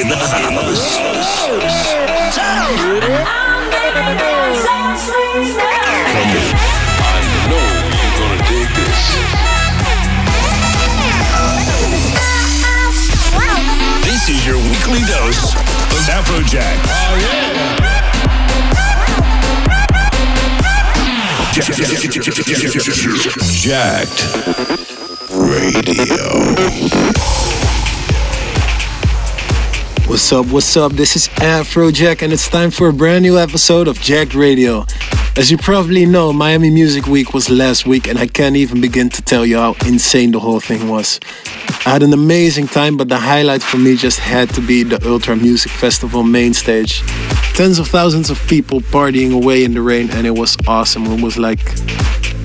in the house. This is your weekly dose of Afrojack. Oh yeah. Jacked Radio. What's up? What's up? This is Afrojack, and it's time for a brand new episode of Jacked Radio. As you probably know, Miami Music Week was last week, and I can't even begin to tell you how insane the whole thing was. I had an amazing time, but the highlight for me just had to be the Ultra Music Festival main stage. Tens of thousands of people partying away in the rain, and it was awesome. It was like,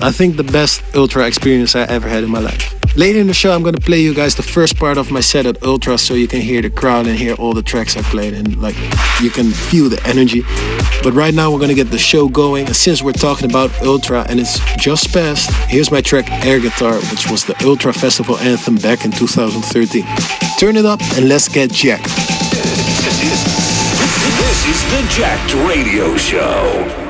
I think, the best Ultra experience I ever had in my life. Later in the show, I'm gonna play you guys the first part of my set at Ultra so you can hear the crowd and hear all the tracks I played and like you can feel the energy. But right now, we're gonna get the show going. And since we're talking about Ultra and it's just past, here's my track Air Guitar, which was the Ultra Festival anthem back in 2013. Turn it up and let's get jacked. This is the Jacked Radio Show.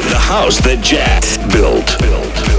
the house that Jack built. built.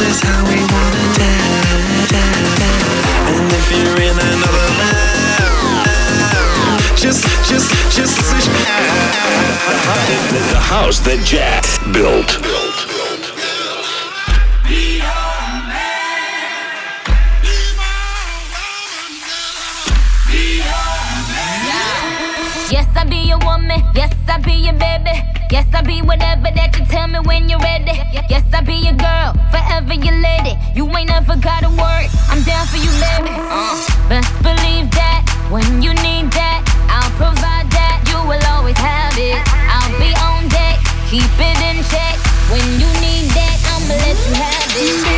Is how we wanna dance. And if you're in another land, just, just, just The house that Jack built. Yes, I be your woman. Yes, I be your baby. Yes, I be whatever that you tell me when you're ready. Yes, I be your girl, forever your lady. You ain't never gotta worry. I'm down for you, baby. Uh, best believe that when you need that, I'll provide that. You will always have it. I'll be on deck, keep it in check. When you need that, I'ma let you have it.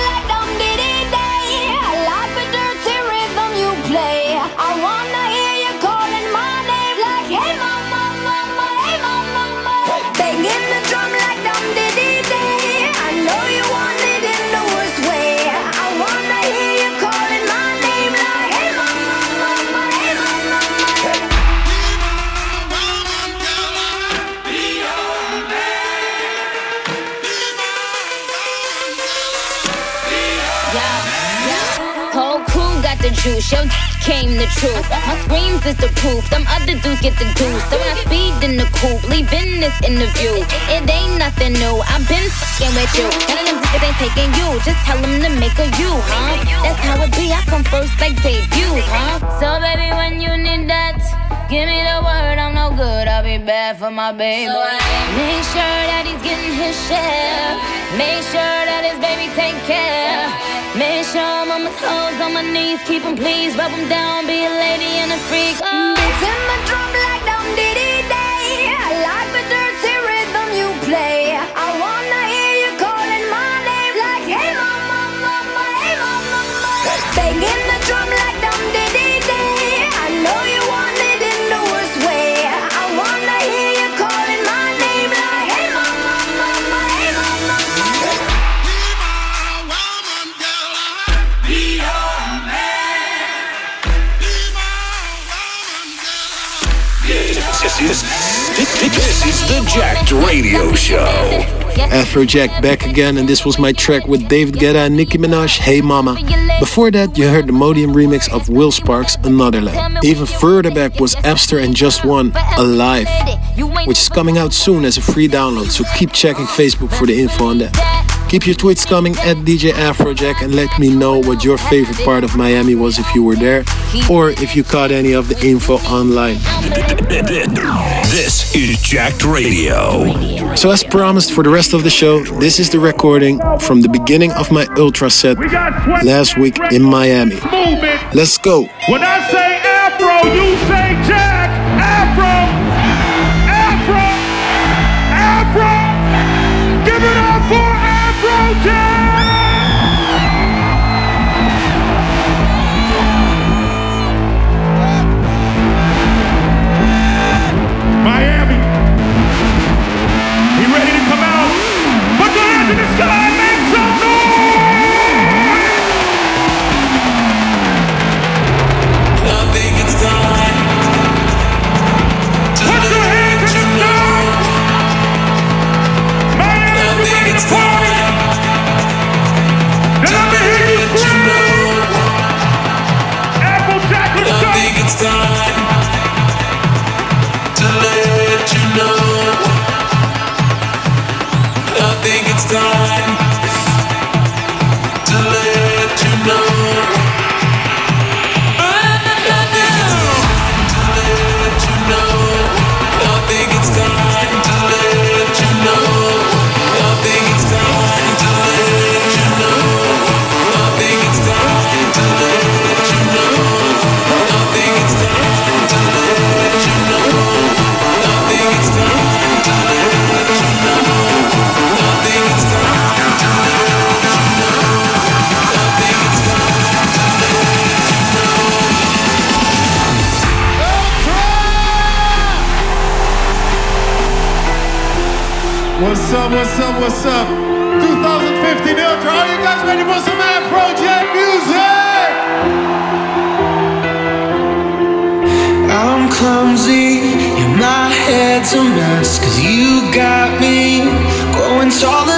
came the truth. My screams is the proof, them other dudes get the juice. So when I speed in the coupe, leaving this interview, it ain't nothing new. I've been fucking with you. None of them niggas ain't taking you, just tell them to make a you, huh? That's how it be, I come first like debuts, huh? So baby, when you need that, give me the word, I'm no good, I'll be bad for my baby. Make sure that he's getting his share. Make sure that his baby take care. Make sure I'm on my toes, on my knees, keep him please, rub him down, be a lady and a freak. Oh. Beating the drum like dum diddy the Jacked Radio Show. Afrojack back again, and this was my track with David Guetta and Nicki Minaj, Hey Mama. Before that, you heard the Modium remix of Will Sparks, Anotherland. Even further back was Epster and Just One, Alive, which is coming out soon as a free download, so keep checking Facebook for the info on that. Keep your tweets coming at DJ Afrojack and let me know what your favorite part of Miami was if you were there, or if you caught any of the info online. This is Jacked Radio. So, as promised for the rest of the show, this is the recording from the beginning of my Ultra set last week in Miami. Let's go. When I say Afro, you say What's up, what's up, what's up? 2015 Ultra, are you guys ready for some Afro Jet music? I'm clumsy, and my head's a mess, cause you got me going taller.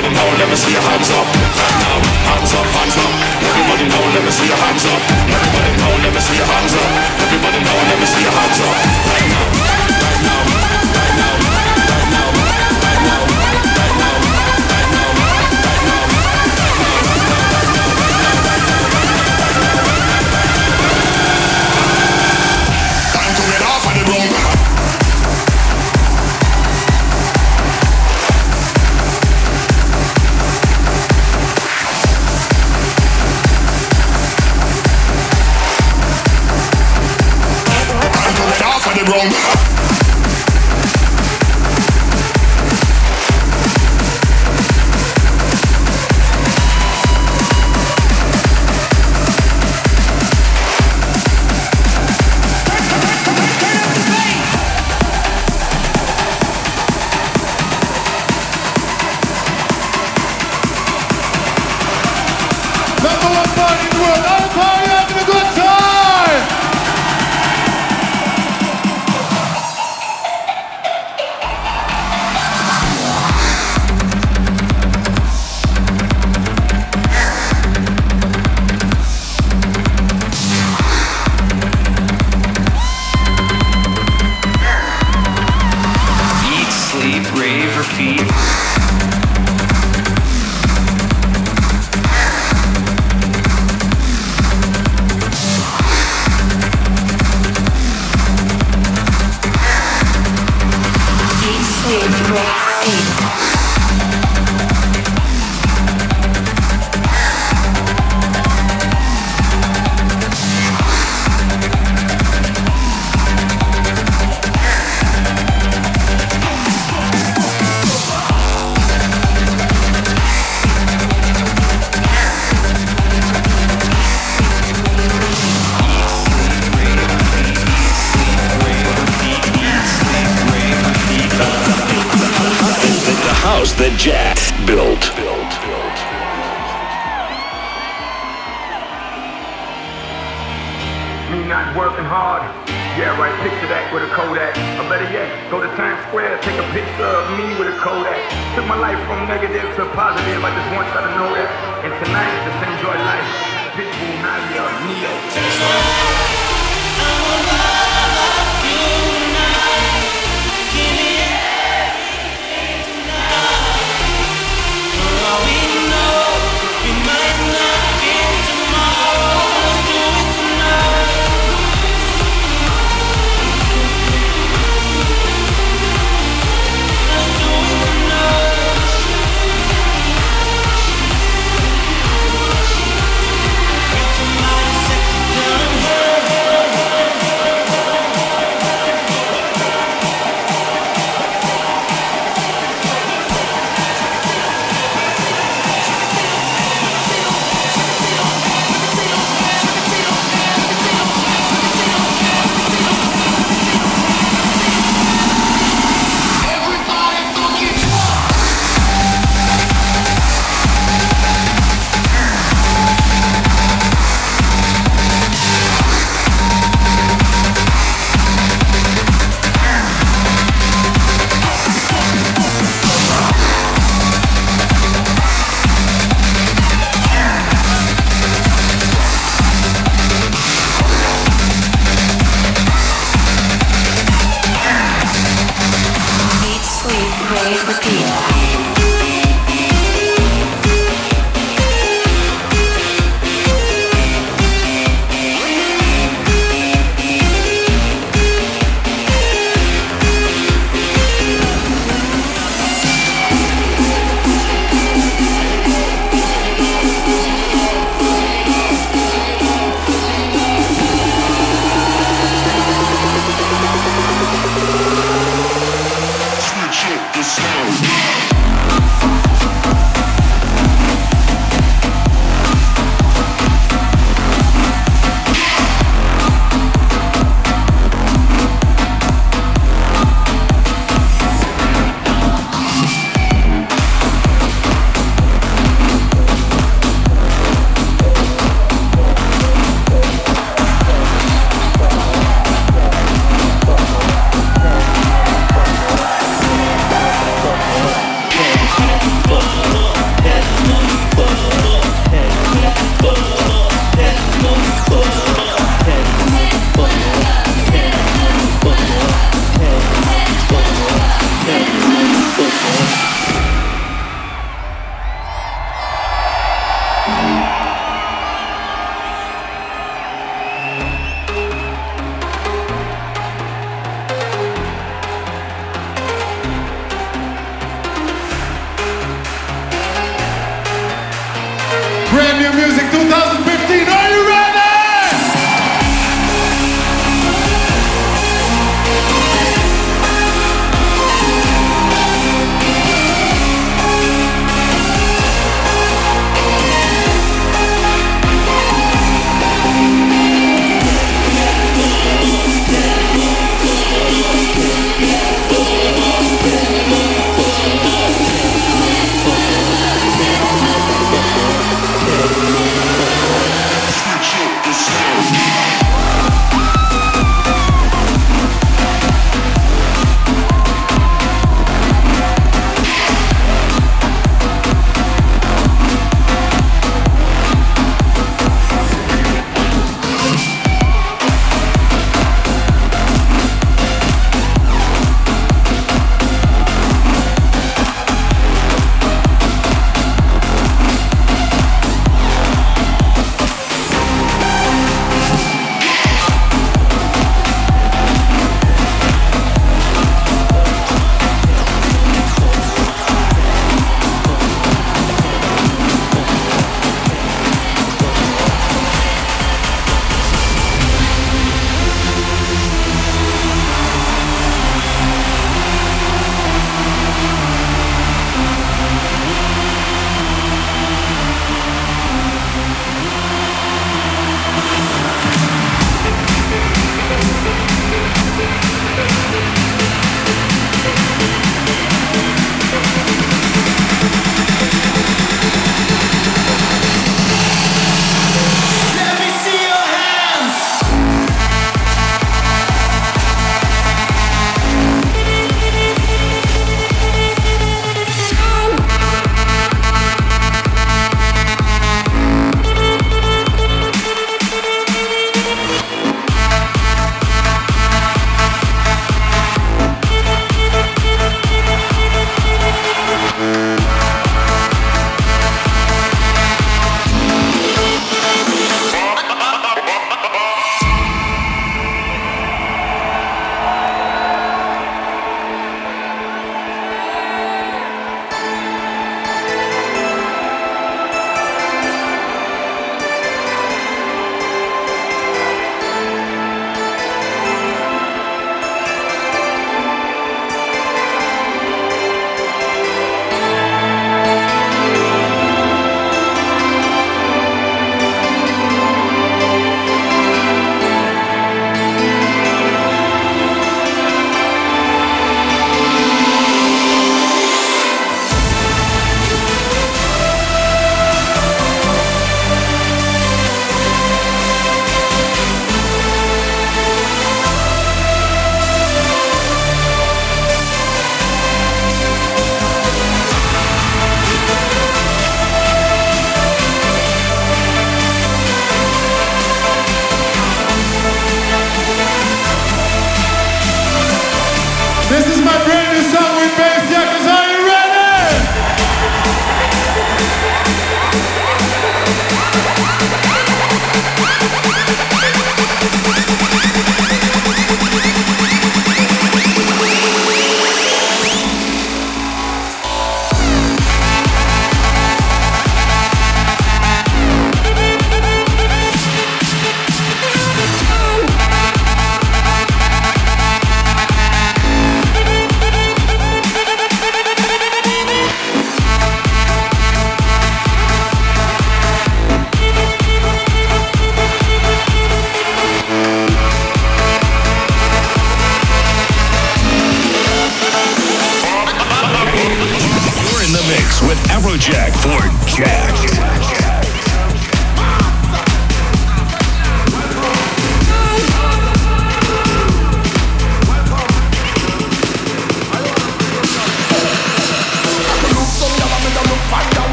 Everybody know, let me see your hands up. Now, hands up, hands up. Everybody know, let me see your hands up. Everybody know, let me see your hands up. Everybody know, let me see your hands up. Right now, right now. from negative to positive. I just want you to know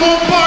Double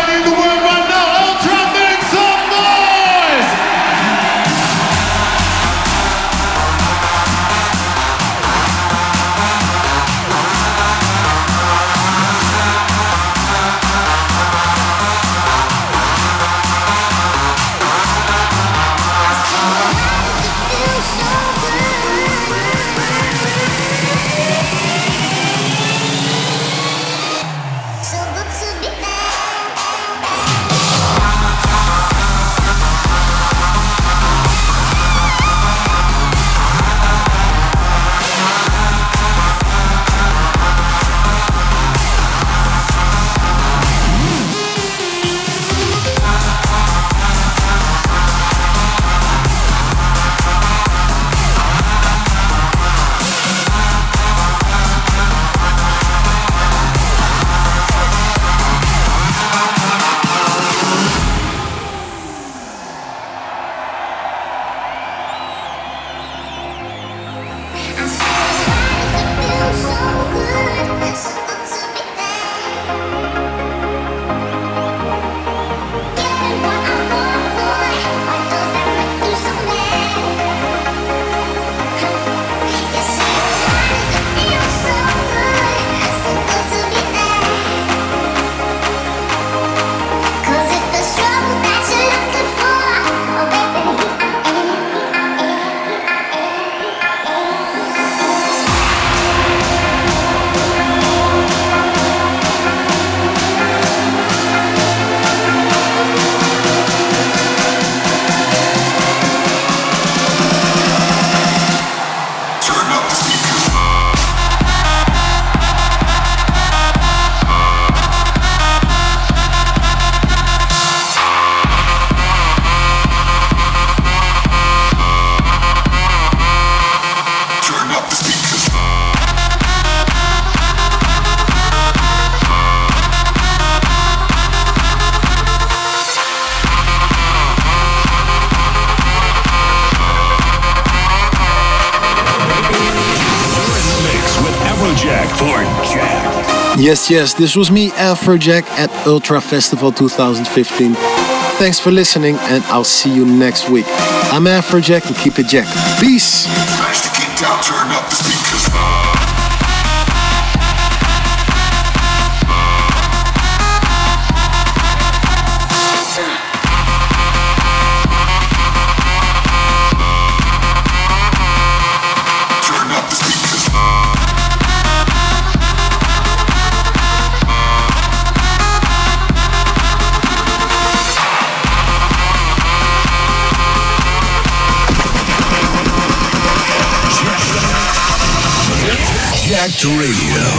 Yes, yes, this was me, Afrojack, at Ultra Festival 2015. Thanks for listening, and I'll see you next week. I'm Afrojack, and keep it Jack. Peace. Radio.